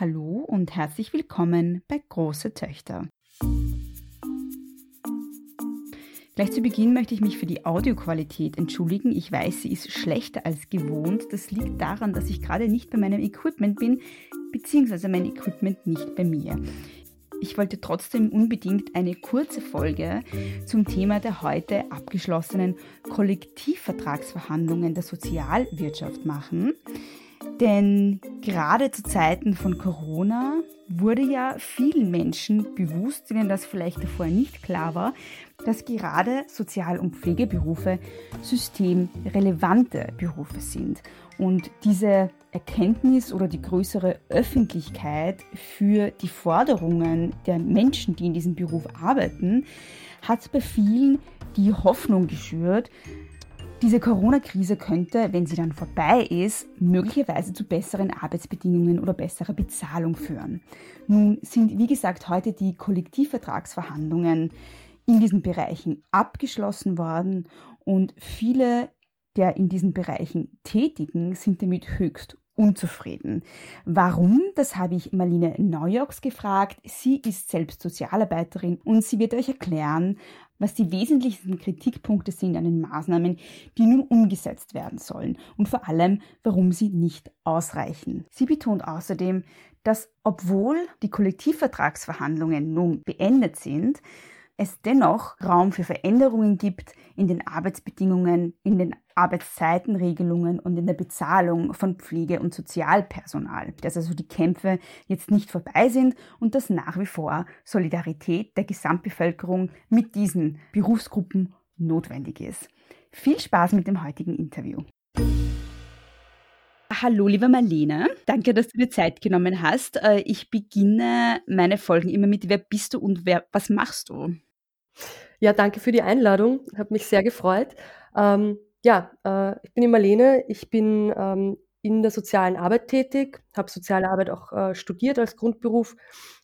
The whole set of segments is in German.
Hallo und herzlich willkommen bei Große Töchter. Gleich zu Beginn möchte ich mich für die Audioqualität entschuldigen. Ich weiß, sie ist schlechter als gewohnt. Das liegt daran, dass ich gerade nicht bei meinem Equipment bin, beziehungsweise mein Equipment nicht bei mir. Ich wollte trotzdem unbedingt eine kurze Folge zum Thema der heute abgeschlossenen Kollektivvertragsverhandlungen der Sozialwirtschaft machen. Denn gerade zu Zeiten von Corona wurde ja vielen Menschen bewusst, denen das vielleicht davor nicht klar war, dass gerade Sozial- und Pflegeberufe systemrelevante Berufe sind. Und diese Erkenntnis oder die größere Öffentlichkeit für die Forderungen der Menschen, die in diesem Beruf arbeiten, hat bei vielen die Hoffnung geschürt, diese Corona-Krise könnte, wenn sie dann vorbei ist, möglicherweise zu besseren Arbeitsbedingungen oder besserer Bezahlung führen. Nun sind, wie gesagt, heute die Kollektivvertragsverhandlungen in diesen Bereichen abgeschlossen worden und viele der in diesen Bereichen Tätigen sind damit höchst unzufrieden. Warum? Das habe ich Marlene Neujoks gefragt. Sie ist selbst Sozialarbeiterin und sie wird euch erklären, was die wesentlichsten Kritikpunkte sind an den Maßnahmen, die nun umgesetzt werden sollen und vor allem, warum sie nicht ausreichen. Sie betont außerdem, dass obwohl die Kollektivvertragsverhandlungen nun beendet sind, es dennoch Raum für Veränderungen gibt in den Arbeitsbedingungen, in den Arbeitszeitenregelungen und in der Bezahlung von Pflege- und Sozialpersonal. Dass also die Kämpfe jetzt nicht vorbei sind und dass nach wie vor Solidarität der Gesamtbevölkerung mit diesen Berufsgruppen notwendig ist. Viel Spaß mit dem heutigen Interview. Hallo, liebe Marlene. Danke, dass du dir Zeit genommen hast. Äh, ich beginne meine Folgen immer mit Wer bist du und wer, was machst du? Ja, danke für die Einladung. Hat mich sehr gefreut. Ähm, ja, äh, ich bin die Marlene. Ich bin ähm, in der sozialen Arbeit tätig, habe soziale Arbeit auch äh, studiert als Grundberuf,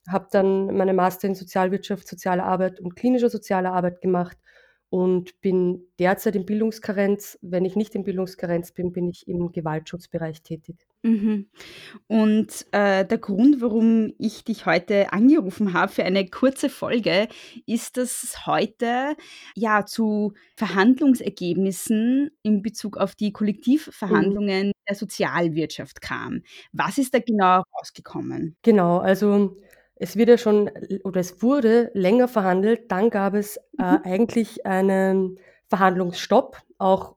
habe dann meine Master in Sozialwirtschaft, soziale Arbeit und klinische soziale Arbeit gemacht und bin derzeit in Bildungskarenz. Wenn ich nicht in Bildungskarenz bin, bin ich im Gewaltschutzbereich tätig. Mhm. Und äh, der Grund, warum ich dich heute angerufen habe für eine kurze Folge, ist, dass es heute ja zu Verhandlungsergebnissen in Bezug auf die Kollektivverhandlungen mhm. der Sozialwirtschaft kam. Was ist da genau rausgekommen? Genau, also es wird ja schon oder es wurde länger verhandelt, dann gab es äh, mhm. eigentlich einen Verhandlungsstopp, auch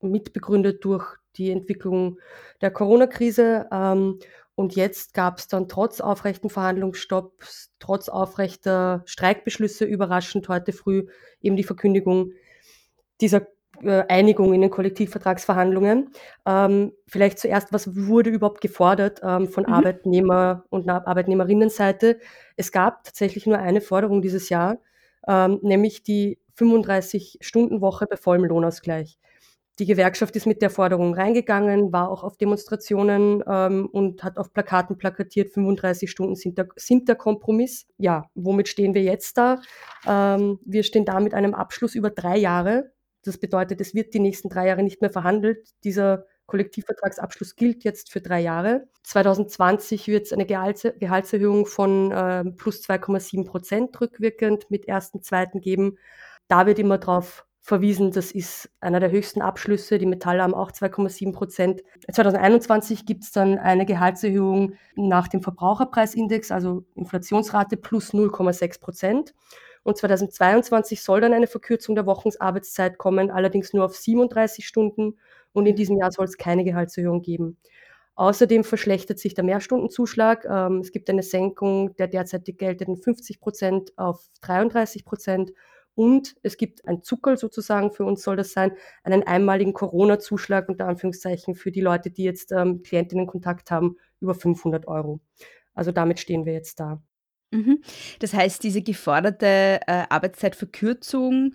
mitbegründet durch die Entwicklung der Corona-Krise. Ähm, und jetzt gab es dann trotz aufrechten Verhandlungsstopps, trotz aufrechter Streikbeschlüsse überraschend heute früh eben die Verkündigung dieser äh, Einigung in den Kollektivvertragsverhandlungen. Ähm, vielleicht zuerst, was wurde überhaupt gefordert ähm, von mhm. Arbeitnehmer- und Arbeitnehmerinnenseite? Es gab tatsächlich nur eine Forderung dieses Jahr, ähm, nämlich die 35-Stunden-Woche bei vollem Lohnausgleich. Die Gewerkschaft ist mit der Forderung reingegangen, war auch auf Demonstrationen ähm, und hat auf Plakaten plakatiert, 35 Stunden sind der, sind der Kompromiss. Ja, womit stehen wir jetzt da? Ähm, wir stehen da mit einem Abschluss über drei Jahre das bedeutet, es wird die nächsten drei Jahre nicht mehr verhandelt. Dieser Kollektivvertragsabschluss gilt jetzt für drei Jahre. 2020 wird es eine Gehaltserhöhung von äh, plus 2,7 Prozent rückwirkend mit ersten, zweiten geben. Da wird immer darauf verwiesen, das ist einer der höchsten Abschlüsse. Die Metalle haben auch 2,7 Prozent. 2021 gibt es dann eine Gehaltserhöhung nach dem Verbraucherpreisindex, also Inflationsrate plus 0,6 Prozent. Und 2022 soll dann eine Verkürzung der Wochenarbeitszeit kommen, allerdings nur auf 37 Stunden. Und in diesem Jahr soll es keine Gehaltserhöhung geben. Außerdem verschlechtert sich der Mehrstundenzuschlag. Ähm, es gibt eine Senkung der derzeitig geltenden 50 Prozent auf 33 Prozent. Und es gibt ein Zuckerl sozusagen, für uns soll das sein, einen einmaligen Corona-Zuschlag unter Anführungszeichen für die Leute, die jetzt ähm, Klientinnenkontakt haben, über 500 Euro. Also damit stehen wir jetzt da. Mhm. Das heißt, diese geforderte äh, Arbeitszeitverkürzung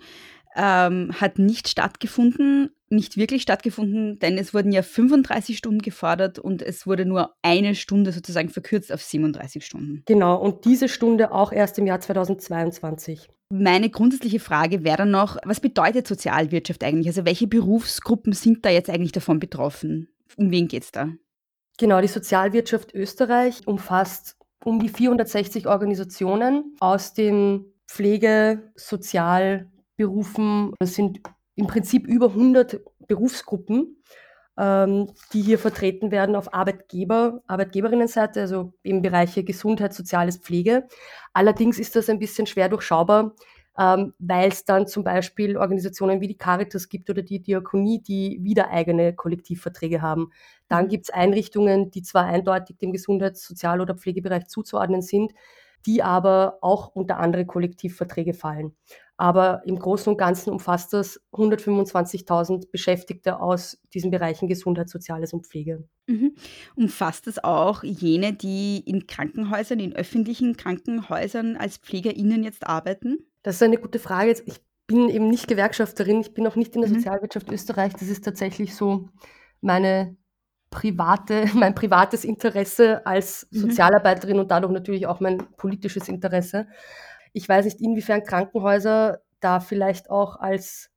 ähm, hat nicht stattgefunden, nicht wirklich stattgefunden, denn es wurden ja 35 Stunden gefordert und es wurde nur eine Stunde sozusagen verkürzt auf 37 Stunden. Genau, und diese Stunde auch erst im Jahr 2022. Meine grundsätzliche Frage wäre dann noch, was bedeutet Sozialwirtschaft eigentlich? Also welche Berufsgruppen sind da jetzt eigentlich davon betroffen? Um wen geht es da? Genau, die Sozialwirtschaft Österreich umfasst um die 460 Organisationen aus den Pflege-, Sozialberufen. Es sind im Prinzip über 100 Berufsgruppen, ähm, die hier vertreten werden auf Arbeitgeber, Arbeitgeberinnenseite, also im Bereich Gesundheit, Soziales, Pflege. Allerdings ist das ein bisschen schwer durchschaubar, ähm, weil es dann zum Beispiel Organisationen wie die Caritas gibt oder die Diakonie, die wieder eigene Kollektivverträge haben. Dann mhm. gibt es Einrichtungen, die zwar eindeutig dem Gesundheits-, Sozial- oder Pflegebereich zuzuordnen sind, die aber auch unter andere Kollektivverträge fallen. Aber im Großen und Ganzen umfasst das 125.000 Beschäftigte aus diesen Bereichen Gesundheit, Soziales und Pflege. Mhm. Umfasst das auch jene, die in Krankenhäusern, in öffentlichen Krankenhäusern als PflegerInnen jetzt arbeiten? Das ist eine gute Frage. Ich bin eben nicht Gewerkschafterin, ich bin auch nicht in der mhm. Sozialwirtschaft Österreich. Das ist tatsächlich so meine private, mein privates Interesse als mhm. Sozialarbeiterin und dadurch natürlich auch mein politisches Interesse. Ich weiß nicht, inwiefern Krankenhäuser da vielleicht auch als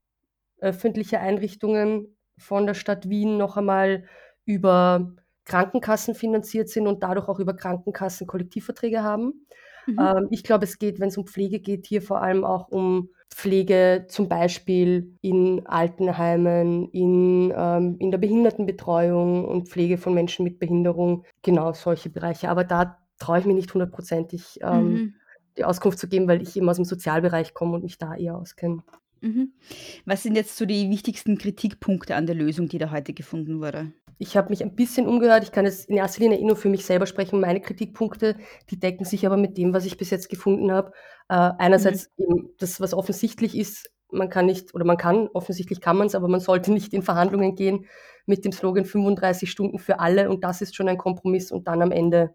öffentliche Einrichtungen von der Stadt Wien noch einmal über Krankenkassen finanziert sind und dadurch auch über Krankenkassen Kollektivverträge haben. Mhm. Ähm, ich glaube, es geht, wenn es um Pflege geht, hier vor allem auch um Pflege zum Beispiel in Altenheimen, in, ähm, in der Behindertenbetreuung und Pflege von Menschen mit Behinderung, genau solche Bereiche. Aber da traue ich mir nicht hundertprozentig ähm, mhm. die Auskunft zu geben, weil ich eben aus dem Sozialbereich komme und mich da eher auskenne. Mhm. Was sind jetzt so die wichtigsten Kritikpunkte an der Lösung, die da heute gefunden wurde? Ich habe mich ein bisschen umgehört. Ich kann jetzt in erster Linie eh nur für mich selber sprechen. Meine Kritikpunkte, die decken sich aber mit dem, was ich bis jetzt gefunden habe. Äh, einerseits mhm. eben das, was offensichtlich ist, man kann nicht, oder man kann, offensichtlich kann man es, aber man sollte nicht in Verhandlungen gehen mit dem Slogan 35 Stunden für alle und das ist schon ein Kompromiss und dann am Ende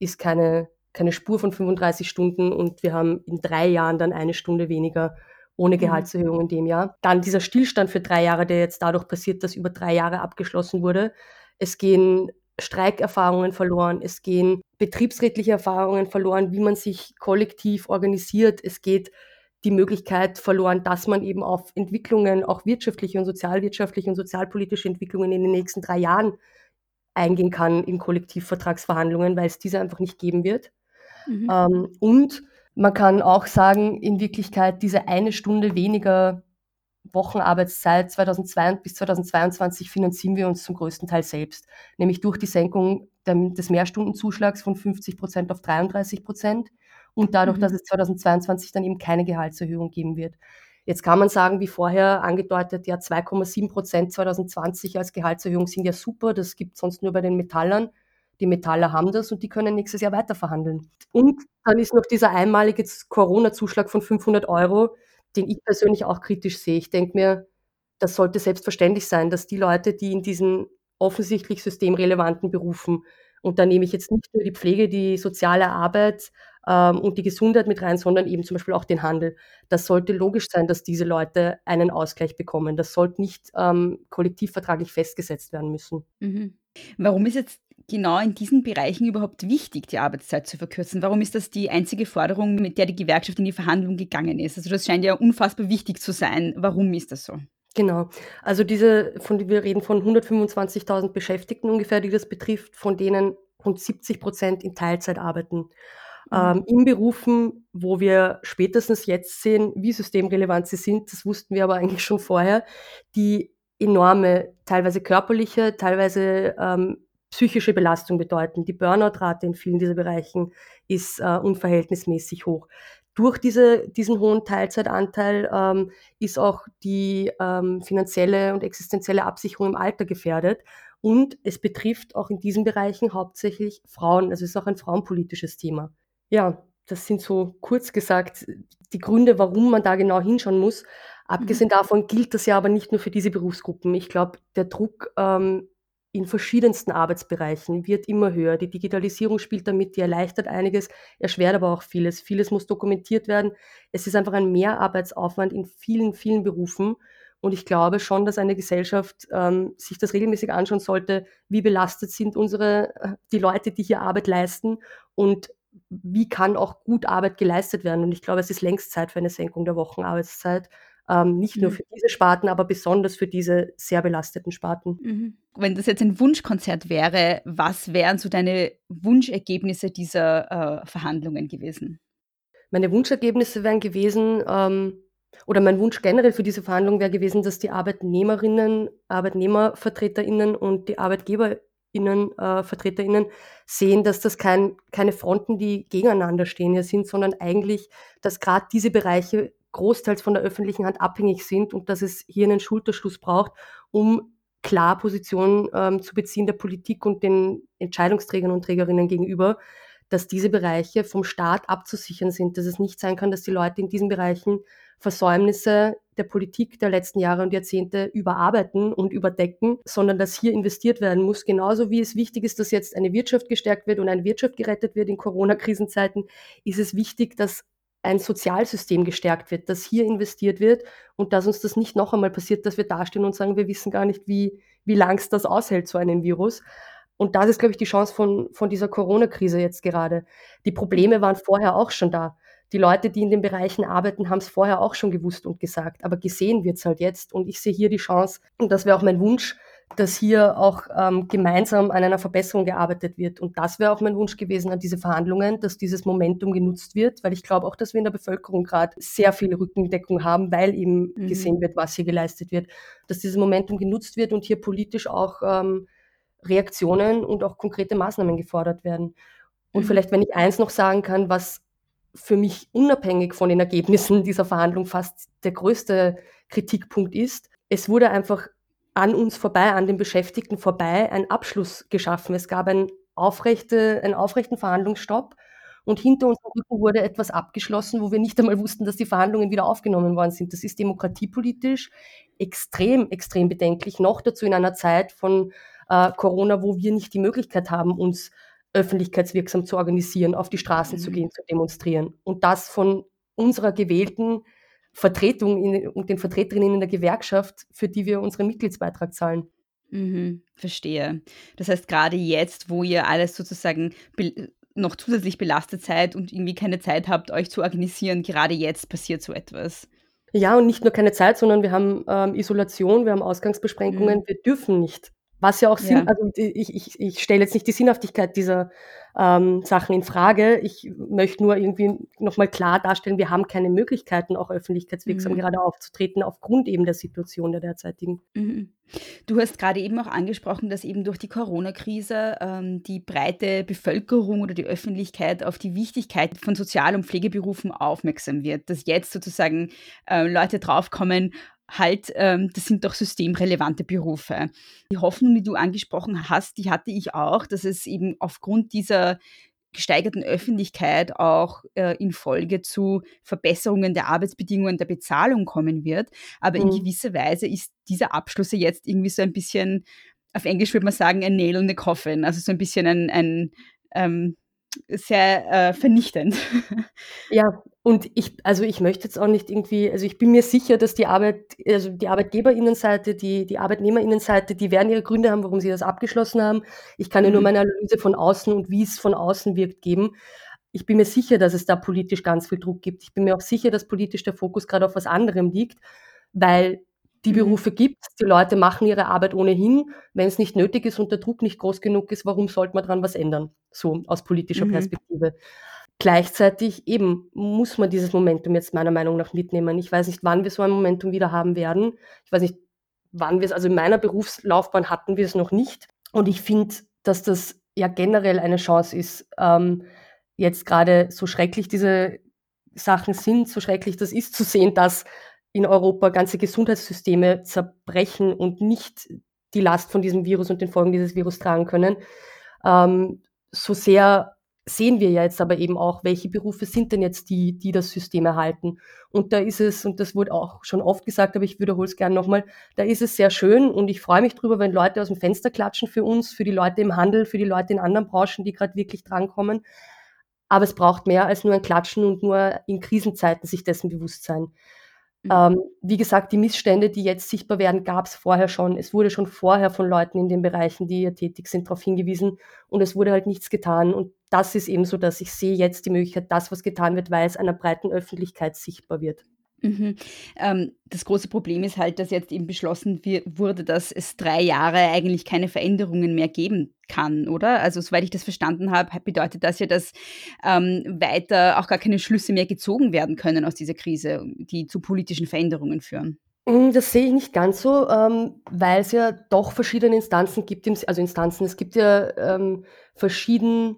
ist keine, keine Spur von 35 Stunden und wir haben in drei Jahren dann eine Stunde weniger ohne mhm. Gehaltserhöhung in dem Jahr. Dann dieser Stillstand für drei Jahre, der jetzt dadurch passiert, dass über drei Jahre abgeschlossen wurde. Es gehen Streikerfahrungen verloren, es gehen betriebsrechtliche Erfahrungen verloren, wie man sich kollektiv organisiert. Es geht die Möglichkeit verloren, dass man eben auf Entwicklungen, auch wirtschaftliche und sozialwirtschaftliche und sozialpolitische Entwicklungen in den nächsten drei Jahren eingehen kann in Kollektivvertragsverhandlungen, weil es diese einfach nicht geben wird. Mhm. Ähm, und man kann auch sagen, in Wirklichkeit diese eine Stunde weniger Wochenarbeitszeit 2002 bis 2022 finanzieren wir uns zum größten Teil selbst, nämlich durch die Senkung des Mehrstundenzuschlags von 50 Prozent auf 33 Prozent und dadurch, mhm. dass es 2022 dann eben keine Gehaltserhöhung geben wird. Jetzt kann man sagen, wie vorher angedeutet, ja 2,7 Prozent 2020 als Gehaltserhöhung sind ja super, das gibt es sonst nur bei den Metallern. Die Metaller haben das und die können nächstes Jahr weiterverhandeln. Und dann ist noch dieser einmalige Corona-Zuschlag von 500 Euro, den ich persönlich auch kritisch sehe. Ich denke mir, das sollte selbstverständlich sein, dass die Leute, die in diesen offensichtlich systemrelevanten Berufen, und da nehme ich jetzt nicht nur die Pflege, die soziale Arbeit ähm, und die Gesundheit mit rein, sondern eben zum Beispiel auch den Handel. Das sollte logisch sein, dass diese Leute einen Ausgleich bekommen. Das sollte nicht ähm, kollektivvertraglich festgesetzt werden müssen. Mhm. Warum ist jetzt genau in diesen Bereichen überhaupt wichtig, die Arbeitszeit zu verkürzen? Warum ist das die einzige Forderung, mit der die Gewerkschaft in die Verhandlung gegangen ist? Also das scheint ja unfassbar wichtig zu sein. Warum ist das so? Genau. Also diese, von wir reden von 125.000 Beschäftigten ungefähr, die das betrifft, von denen rund 70 Prozent in Teilzeit arbeiten. Mhm. Ähm, in Berufen, wo wir spätestens jetzt sehen, wie systemrelevant sie sind, das wussten wir aber eigentlich schon vorher, die enorme, teilweise körperliche, teilweise ähm, psychische Belastung bedeuten. Die Burnout-Rate in vielen dieser Bereichen ist äh, unverhältnismäßig hoch. Durch diese, diesen hohen Teilzeitanteil ähm, ist auch die ähm, finanzielle und existenzielle Absicherung im Alter gefährdet. Und es betrifft auch in diesen Bereichen hauptsächlich Frauen. Also es ist auch ein frauenpolitisches Thema. Ja, das sind so kurz gesagt die Gründe, warum man da genau hinschauen muss. Abgesehen mhm. davon gilt das ja aber nicht nur für diese Berufsgruppen. Ich glaube, der Druck ähm, in verschiedensten Arbeitsbereichen wird immer höher. Die Digitalisierung spielt damit, die erleichtert einiges, erschwert aber auch vieles. Vieles muss dokumentiert werden. Es ist einfach ein Mehrarbeitsaufwand in vielen, vielen Berufen. Und ich glaube schon, dass eine Gesellschaft ähm, sich das regelmäßig anschauen sollte, wie belastet sind unsere, äh, die Leute, die hier Arbeit leisten und wie kann auch gut Arbeit geleistet werden. Und ich glaube, es ist längst Zeit für eine Senkung der Wochenarbeitszeit Ähm, nicht mhm. nur für diese Sparten, aber besonders für diese sehr belasteten Sparten. Mhm. Wenn das jetzt ein Wunschkonzert wäre, was wären so deine Wunschergebnisse dieser äh, Verhandlungen gewesen? Meine Wunschergebnisse wären gewesen, ähm, oder mein Wunsch generell für diese Verhandlungen wäre gewesen, dass die Arbeitnehmerinnen, Arbeitnehmervertreterinnen und die Arbeitgeberinnen, äh, Vertreterinnen sehen, dass das kein, keine Fronten, die gegeneinander stehen hier sind, sondern eigentlich, dass gerade diese Bereiche großteils von der öffentlichen Hand abhängig sind und dass es hier einen Schulterschluss braucht, um klar Positionen ähm, zu beziehen der Politik und den Entscheidungsträgern und Trägerinnen gegenüber, dass diese Bereiche vom Staat abzusichern sind, dass es nicht sein kann, dass die Leute in diesen Bereichen Versäumnisse der Politik der letzten Jahre und Jahrzehnte überarbeiten und überdecken, sondern dass hier investiert werden muss. Genauso wie es wichtig ist, dass jetzt eine Wirtschaft gestärkt wird und eine Wirtschaft gerettet wird in Corona-Krisenzeiten, ist es wichtig, dass ein Sozialsystem gestärkt wird, dass hier investiert wird und dass uns das nicht noch einmal passiert, dass wir dastehen und sagen, wir wissen gar nicht, wie, wie lang es das aushält, so einen Virus. Und das ist, glaube ich, die Chance von, von dieser Corona-Krise jetzt gerade. Die Probleme waren vorher auch schon da die Leute, die in den Bereichen arbeiten, haben es vorher auch schon gewusst und gesagt, aber gesehen wird es halt jetzt. Und ich sehe hier die Chance, und das wäre auch mein Wunsch, dass hier auch ähm, gemeinsam an einer Verbesserung gearbeitet wird. Und das wäre auch mein Wunsch gewesen an diese Verhandlungen, dass dieses Momentum genutzt wird, weil ich glaube auch, dass wir in der Bevölkerung gerade sehr viel Rückendeckung haben, weil eben mhm. gesehen wird, was hier geleistet wird, dass dieses Momentum genutzt wird und hier politisch auch ähm, Reaktionen und auch konkrete Maßnahmen gefordert werden. Und mhm. vielleicht, wenn ich eins noch sagen kann, was für mich unabhängig von den Ergebnissen dieser Verhandlung fast der größte Kritikpunkt ist. Es wurde einfach an uns vorbei, an den Beschäftigten vorbei, ein Abschluss geschaffen. Es gab ein aufrechte, einen aufrechten Verhandlungsstopp und hinter uns wurde etwas abgeschlossen, wo wir nicht einmal wussten, dass die Verhandlungen wieder aufgenommen worden sind. Das ist demokratiepolitisch extrem, extrem bedenklich. Noch dazu in einer Zeit von äh, Corona, wo wir nicht die Möglichkeit haben, uns öffentlichkeitswirksam zu organisieren, auf die Straßen mhm. zu gehen, zu demonstrieren. Und das von unserer gewählten Vertretung in, und den Vertreterinnen in der Gewerkschaft, für die wir unseren Mitgliedsbeitrag zahlen. Mhm, verstehe. Das heißt, gerade jetzt, wo ihr alles sozusagen noch zusätzlich belastet seid und irgendwie keine Zeit habt, euch zu organisieren, gerade jetzt passiert so etwas. Ja, und nicht nur keine Zeit, sondern wir haben ähm, Isolation, wir haben Ausgangsbeschränkungen, mhm. wir dürfen nicht was ja auch Sinn, ja. also ich, ich, ich stelle jetzt nicht die Sinnhaftigkeit dieser ähm, Sachen in Frage. Ich möchte nur irgendwie nochmal klar darstellen, wir haben keine Möglichkeiten, auch öffentlichkeitswirksam mhm. gerade aufzutreten, aufgrund eben der Situation der derzeitigen. Mhm. Du hast gerade eben auch angesprochen, dass eben durch die Corona-Krise ähm, die breite Bevölkerung oder die Öffentlichkeit auf die Wichtigkeit von Sozial- und Pflegeberufen aufmerksam wird, dass jetzt sozusagen äh, Leute draufkommen, halt, ähm, das sind doch systemrelevante Berufe. Die Hoffnung, die du angesprochen hast, die hatte ich auch, dass es eben aufgrund dieser gesteigerten Öffentlichkeit auch äh, in Folge zu Verbesserungen der Arbeitsbedingungen der Bezahlung kommen wird. Aber mhm. in gewisser Weise ist dieser Abschluss jetzt irgendwie so ein bisschen, auf Englisch würde man sagen, ein Nail in the coffin, also so ein bisschen ein, ein ähm, sehr äh, vernichtend. Ja, und ich, also ich möchte jetzt auch nicht irgendwie, also ich bin mir sicher, dass die Arbeit, also die Arbeitgeberinnenseite, die, die Arbeitnehmerinnenseite, die werden ihre Gründe haben, warum sie das abgeschlossen haben. Ich kann ja nur mhm. meine Analyse von außen und wie es von außen wirkt geben. Ich bin mir sicher, dass es da politisch ganz viel Druck gibt. Ich bin mir auch sicher, dass politisch der Fokus gerade auf was anderem liegt, weil die mhm. Berufe gibt Die Leute machen ihre Arbeit ohnehin. Wenn es nicht nötig ist und der Druck nicht groß genug ist, warum sollte man daran was ändern? So aus politischer mhm. Perspektive. Gleichzeitig eben muss man dieses Momentum jetzt meiner Meinung nach mitnehmen. Ich weiß nicht, wann wir so ein Momentum wieder haben werden. Ich weiß nicht, wann wir es, also in meiner Berufslaufbahn hatten wir es noch nicht. Und ich finde, dass das ja generell eine Chance ist, ähm, jetzt gerade so schrecklich diese Sachen sind, so schrecklich das ist, zu sehen, dass in Europa ganze Gesundheitssysteme zerbrechen und nicht die Last von diesem Virus und den Folgen dieses Virus tragen können. Ähm, so sehr sehen wir ja jetzt aber eben auch, welche Berufe sind denn jetzt die, die das System erhalten. Und da ist es, und das wurde auch schon oft gesagt, aber ich wiederhole es gerne nochmal, da ist es sehr schön und ich freue mich drüber, wenn Leute aus dem Fenster klatschen für uns, für die Leute im Handel, für die Leute in anderen Branchen, die gerade wirklich drankommen. Aber es braucht mehr als nur ein Klatschen und nur in Krisenzeiten sich dessen bewusst sein. Mhm. Ähm, wie gesagt, die Missstände, die jetzt sichtbar werden, gab es vorher schon. Es wurde schon vorher von Leuten in den Bereichen, die hier tätig sind, darauf hingewiesen und es wurde halt nichts getan. Und das ist eben so, dass ich sehe jetzt die Möglichkeit, das, was getan wird, weil es einer breiten Öffentlichkeit sichtbar wird. Mhm. Ähm, das große Problem ist halt, dass jetzt eben beschlossen wurde, dass es drei Jahre eigentlich keine Veränderungen mehr geben kann, oder? Also soweit ich das verstanden habe, bedeutet das ja, dass ähm, weiter auch gar keine Schlüsse mehr gezogen werden können aus dieser Krise, die zu politischen Veränderungen führen. Mm, das sehe ich nicht ganz so, ähm, weil es ja doch verschiedene Instanzen gibt, also Instanzen, es gibt ja ähm, verschieden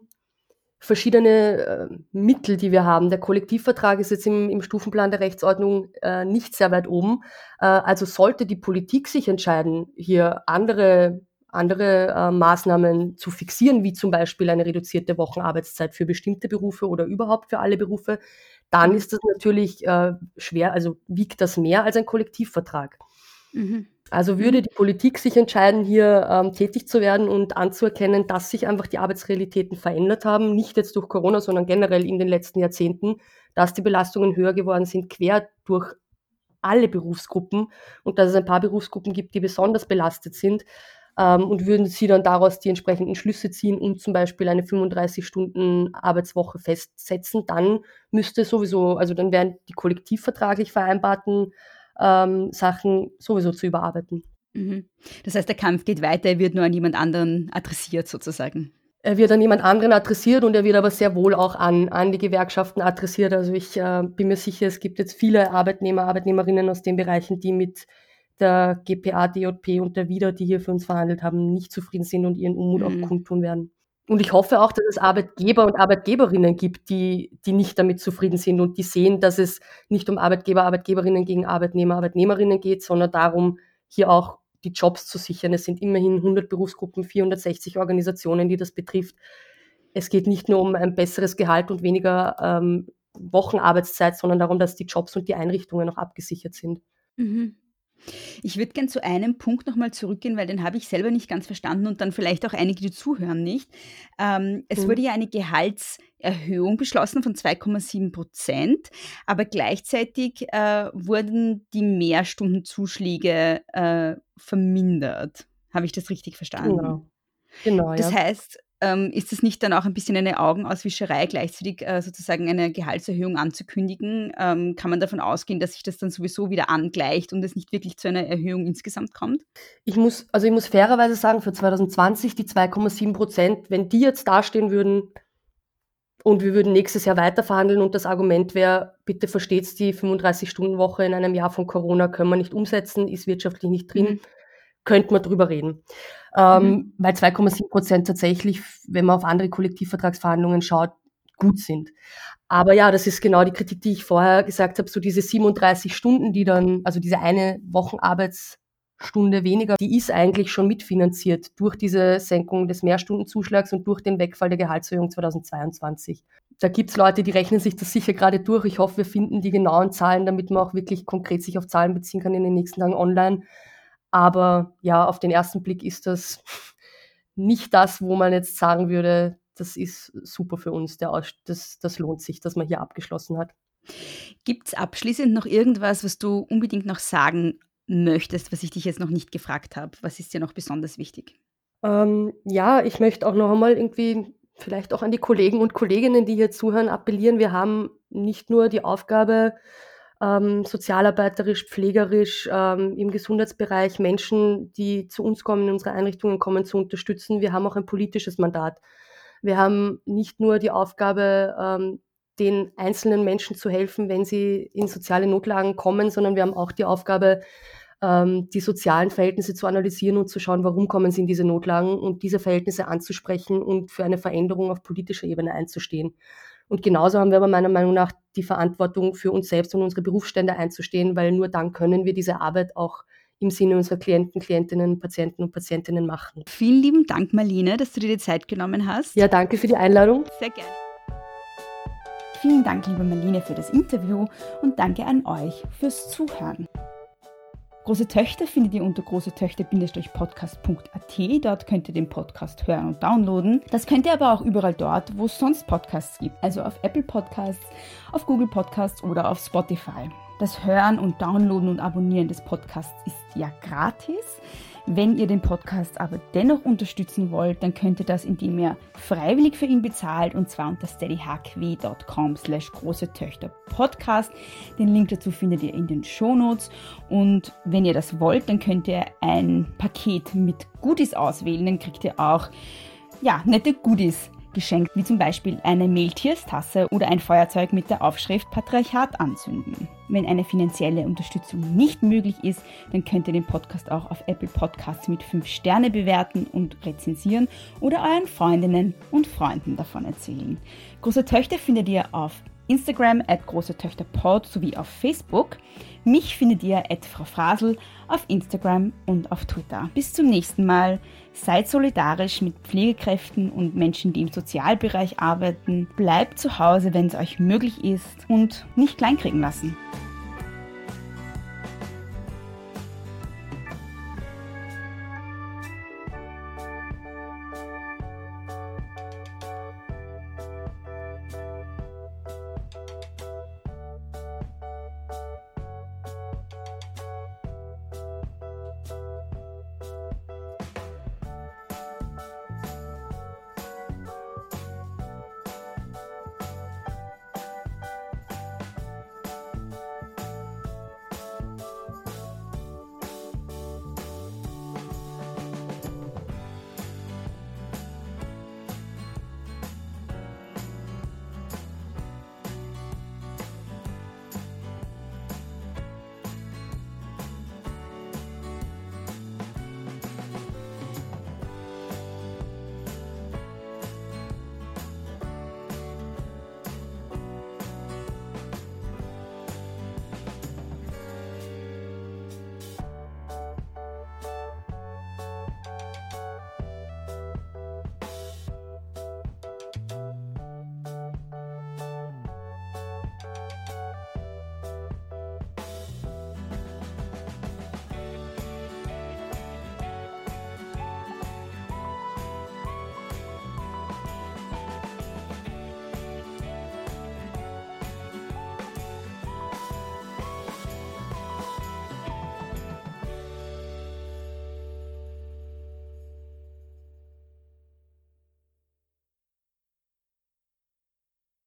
verschiedene äh, Mittel, die wir haben. Der Kollektivvertrag ist jetzt im, im Stufenplan der Rechtsordnung äh, nicht sehr weit oben. Äh, also sollte die Politik sich entscheiden, hier andere, andere äh, Maßnahmen zu fixieren, wie zum Beispiel eine reduzierte Wochenarbeitszeit für bestimmte Berufe oder überhaupt für alle Berufe, dann ist das natürlich äh, schwer, also wiegt das mehr als ein Kollektivvertrag. Mhm. Also würde mhm. die Politik sich entscheiden, hier ähm, tätig zu werden und anzuerkennen, dass sich einfach die Arbeitsrealitäten verändert haben, nicht jetzt durch Corona, sondern generell in den letzten Jahrzehnten, dass die Belastungen höher geworden sind, quer durch alle Berufsgruppen und dass es ein paar Berufsgruppen gibt, die besonders belastet sind ähm, und würden sie dann daraus die entsprechenden Schlüsse ziehen und zum Beispiel eine 35-Stunden-Arbeitswoche festsetzen, dann müsste sowieso, also dann wären die kollektivvertraglich vereinbarten ähm, Sachen sowieso zu überarbeiten. Mhm. Das heißt, der Kampf geht weiter, er wird nur an jemand anderen adressiert sozusagen. Er wird an jemand anderen adressiert und er wird aber sehr wohl auch an, an die Gewerkschaften adressiert. Also ich äh, bin mir sicher, es gibt jetzt viele Arbeitnehmer, Arbeitnehmerinnen aus den Bereichen, die mit der GPA, DJP und der WIDA, die hier für uns verhandelt haben, nicht zufrieden sind und ihren Unmut mhm. auch kundtun werden. Und ich hoffe auch, dass es Arbeitgeber und Arbeitgeberinnen gibt, die, die nicht damit zufrieden sind und die sehen, dass es nicht um Arbeitgeber, Arbeitgeberinnen gegen Arbeitnehmer, Arbeitnehmerinnen geht, sondern darum, hier auch die Jobs zu sichern. Es sind immerhin 100 Berufsgruppen, 460 Organisationen, die das betrifft. Es geht nicht nur um ein besseres Gehalt und weniger ähm, Wochenarbeitszeit, sondern darum, dass die Jobs und die Einrichtungen auch abgesichert sind. Mhm. Ich würde gern zu einem Punkt nochmal zurückgehen, weil den habe ich selber nicht ganz verstanden und dann vielleicht auch einige, die zuhören, nicht. Ähm, es mhm. wurde ja eine Gehaltserhöhung beschlossen von 2,7 Prozent, aber gleichzeitig äh, wurden die Mehrstundenzuschläge äh, vermindert. Habe ich das richtig verstanden? Genau. Genau, das ja. heißt, ähm, ist es nicht dann auch ein bisschen eine Augenauswischerei, gleichzeitig äh, sozusagen eine Gehaltserhöhung anzukündigen? Ähm, kann man davon ausgehen, dass sich das dann sowieso wieder angleicht und es nicht wirklich zu einer Erhöhung insgesamt kommt? Ich muss, also ich muss fairerweise sagen, für 2020 die 2,7 Prozent, wenn die jetzt dastehen würden und wir würden nächstes Jahr weiterverhandeln und das Argument wäre, bitte versteht's, die 35-Stunden-Woche in einem Jahr von Corona können wir nicht umsetzen, ist wirtschaftlich nicht drin. Mhm könnte man drüber reden. Ähm, mhm. Weil 2,7 Prozent tatsächlich, wenn man auf andere Kollektivvertragsverhandlungen schaut, gut sind. Aber ja, das ist genau die Kritik, die ich vorher gesagt habe, so diese 37 Stunden, die dann, also diese eine Wochenarbeitsstunde weniger, die ist eigentlich schon mitfinanziert durch diese Senkung des Mehrstundenzuschlags und durch den Wegfall der Gehaltserhöhung 2022. Da gibt's Leute, die rechnen sich das sicher gerade durch. Ich hoffe, wir finden die genauen Zahlen, damit man auch wirklich konkret sich auf Zahlen beziehen kann in den nächsten Tagen online. Aber ja, auf den ersten Blick ist das nicht das, wo man jetzt sagen würde, das ist super für uns, der das, das lohnt sich, dass man hier abgeschlossen hat. Gibt es abschließend noch irgendwas, was du unbedingt noch sagen möchtest, was ich dich jetzt noch nicht gefragt habe? Was ist dir noch besonders wichtig? Ähm, ja, ich möchte auch noch einmal irgendwie vielleicht auch an die Kollegen und Kolleginnen, die hier zuhören, appellieren. Wir haben nicht nur die Aufgabe, ähm, sozialarbeiterisch, pflegerisch, ähm, im Gesundheitsbereich Menschen, die zu uns kommen, in unsere Einrichtungen kommen, zu unterstützen. Wir haben auch ein politisches Mandat. Wir haben nicht nur die Aufgabe, ähm, den einzelnen Menschen zu helfen, wenn sie in soziale Notlagen kommen, sondern wir haben auch die Aufgabe, ähm, die sozialen Verhältnisse zu analysieren und zu schauen, warum kommen sie in diese Notlagen und diese Verhältnisse anzusprechen und für eine Veränderung auf politischer Ebene einzustehen. Und genauso haben wir aber meiner Meinung nach die Verantwortung für uns selbst und unsere Berufsstände einzustehen, weil nur dann können wir diese Arbeit auch im Sinne unserer Klienten, Klientinnen, Patienten und Patientinnen machen. Vielen lieben Dank, Marlene, dass du dir die Zeit genommen hast. Ja, danke für die Einladung. Sehr gerne. Vielen Dank, liebe Marlene, für das Interview und danke an euch fürs Zuhören. Große Töchter findet ihr unter großetöchter-podcast.at. Dort könnt ihr den Podcast hören und downloaden. Das könnt ihr aber auch überall dort, wo es sonst Podcasts gibt. Also auf Apple Podcasts, auf Google Podcasts oder auf Spotify. Das Hören und Downloaden und Abonnieren des Podcasts ist ja gratis. Wenn ihr den Podcast aber dennoch unterstützen wollt, dann könnt ihr das, indem ihr freiwillig für ihn bezahlt und zwar unter steadyhq.com slash große Töchter Podcast. Den Link dazu findet ihr in den Shownotes und wenn ihr das wollt, dann könnt ihr ein Paket mit Goodies auswählen, dann kriegt ihr auch ja, nette Goodies geschenkt, wie zum Beispiel eine Mehltierstasse oder ein Feuerzeug mit der Aufschrift Patriarchat anzünden. Wenn eine finanzielle Unterstützung nicht möglich ist, dann könnt ihr den Podcast auch auf Apple Podcasts mit 5 Sterne bewerten und rezensieren oder euren Freundinnen und Freunden davon erzählen. Große Töchter findet ihr auf Instagram at große Töchter Pod sowie auf Facebook. Mich findet ihr at Frau Frasel auf Instagram und auf Twitter. Bis zum nächsten Mal. Seid solidarisch mit Pflegekräften und Menschen, die im Sozialbereich arbeiten. Bleibt zu Hause, wenn es euch möglich ist und nicht kleinkriegen lassen.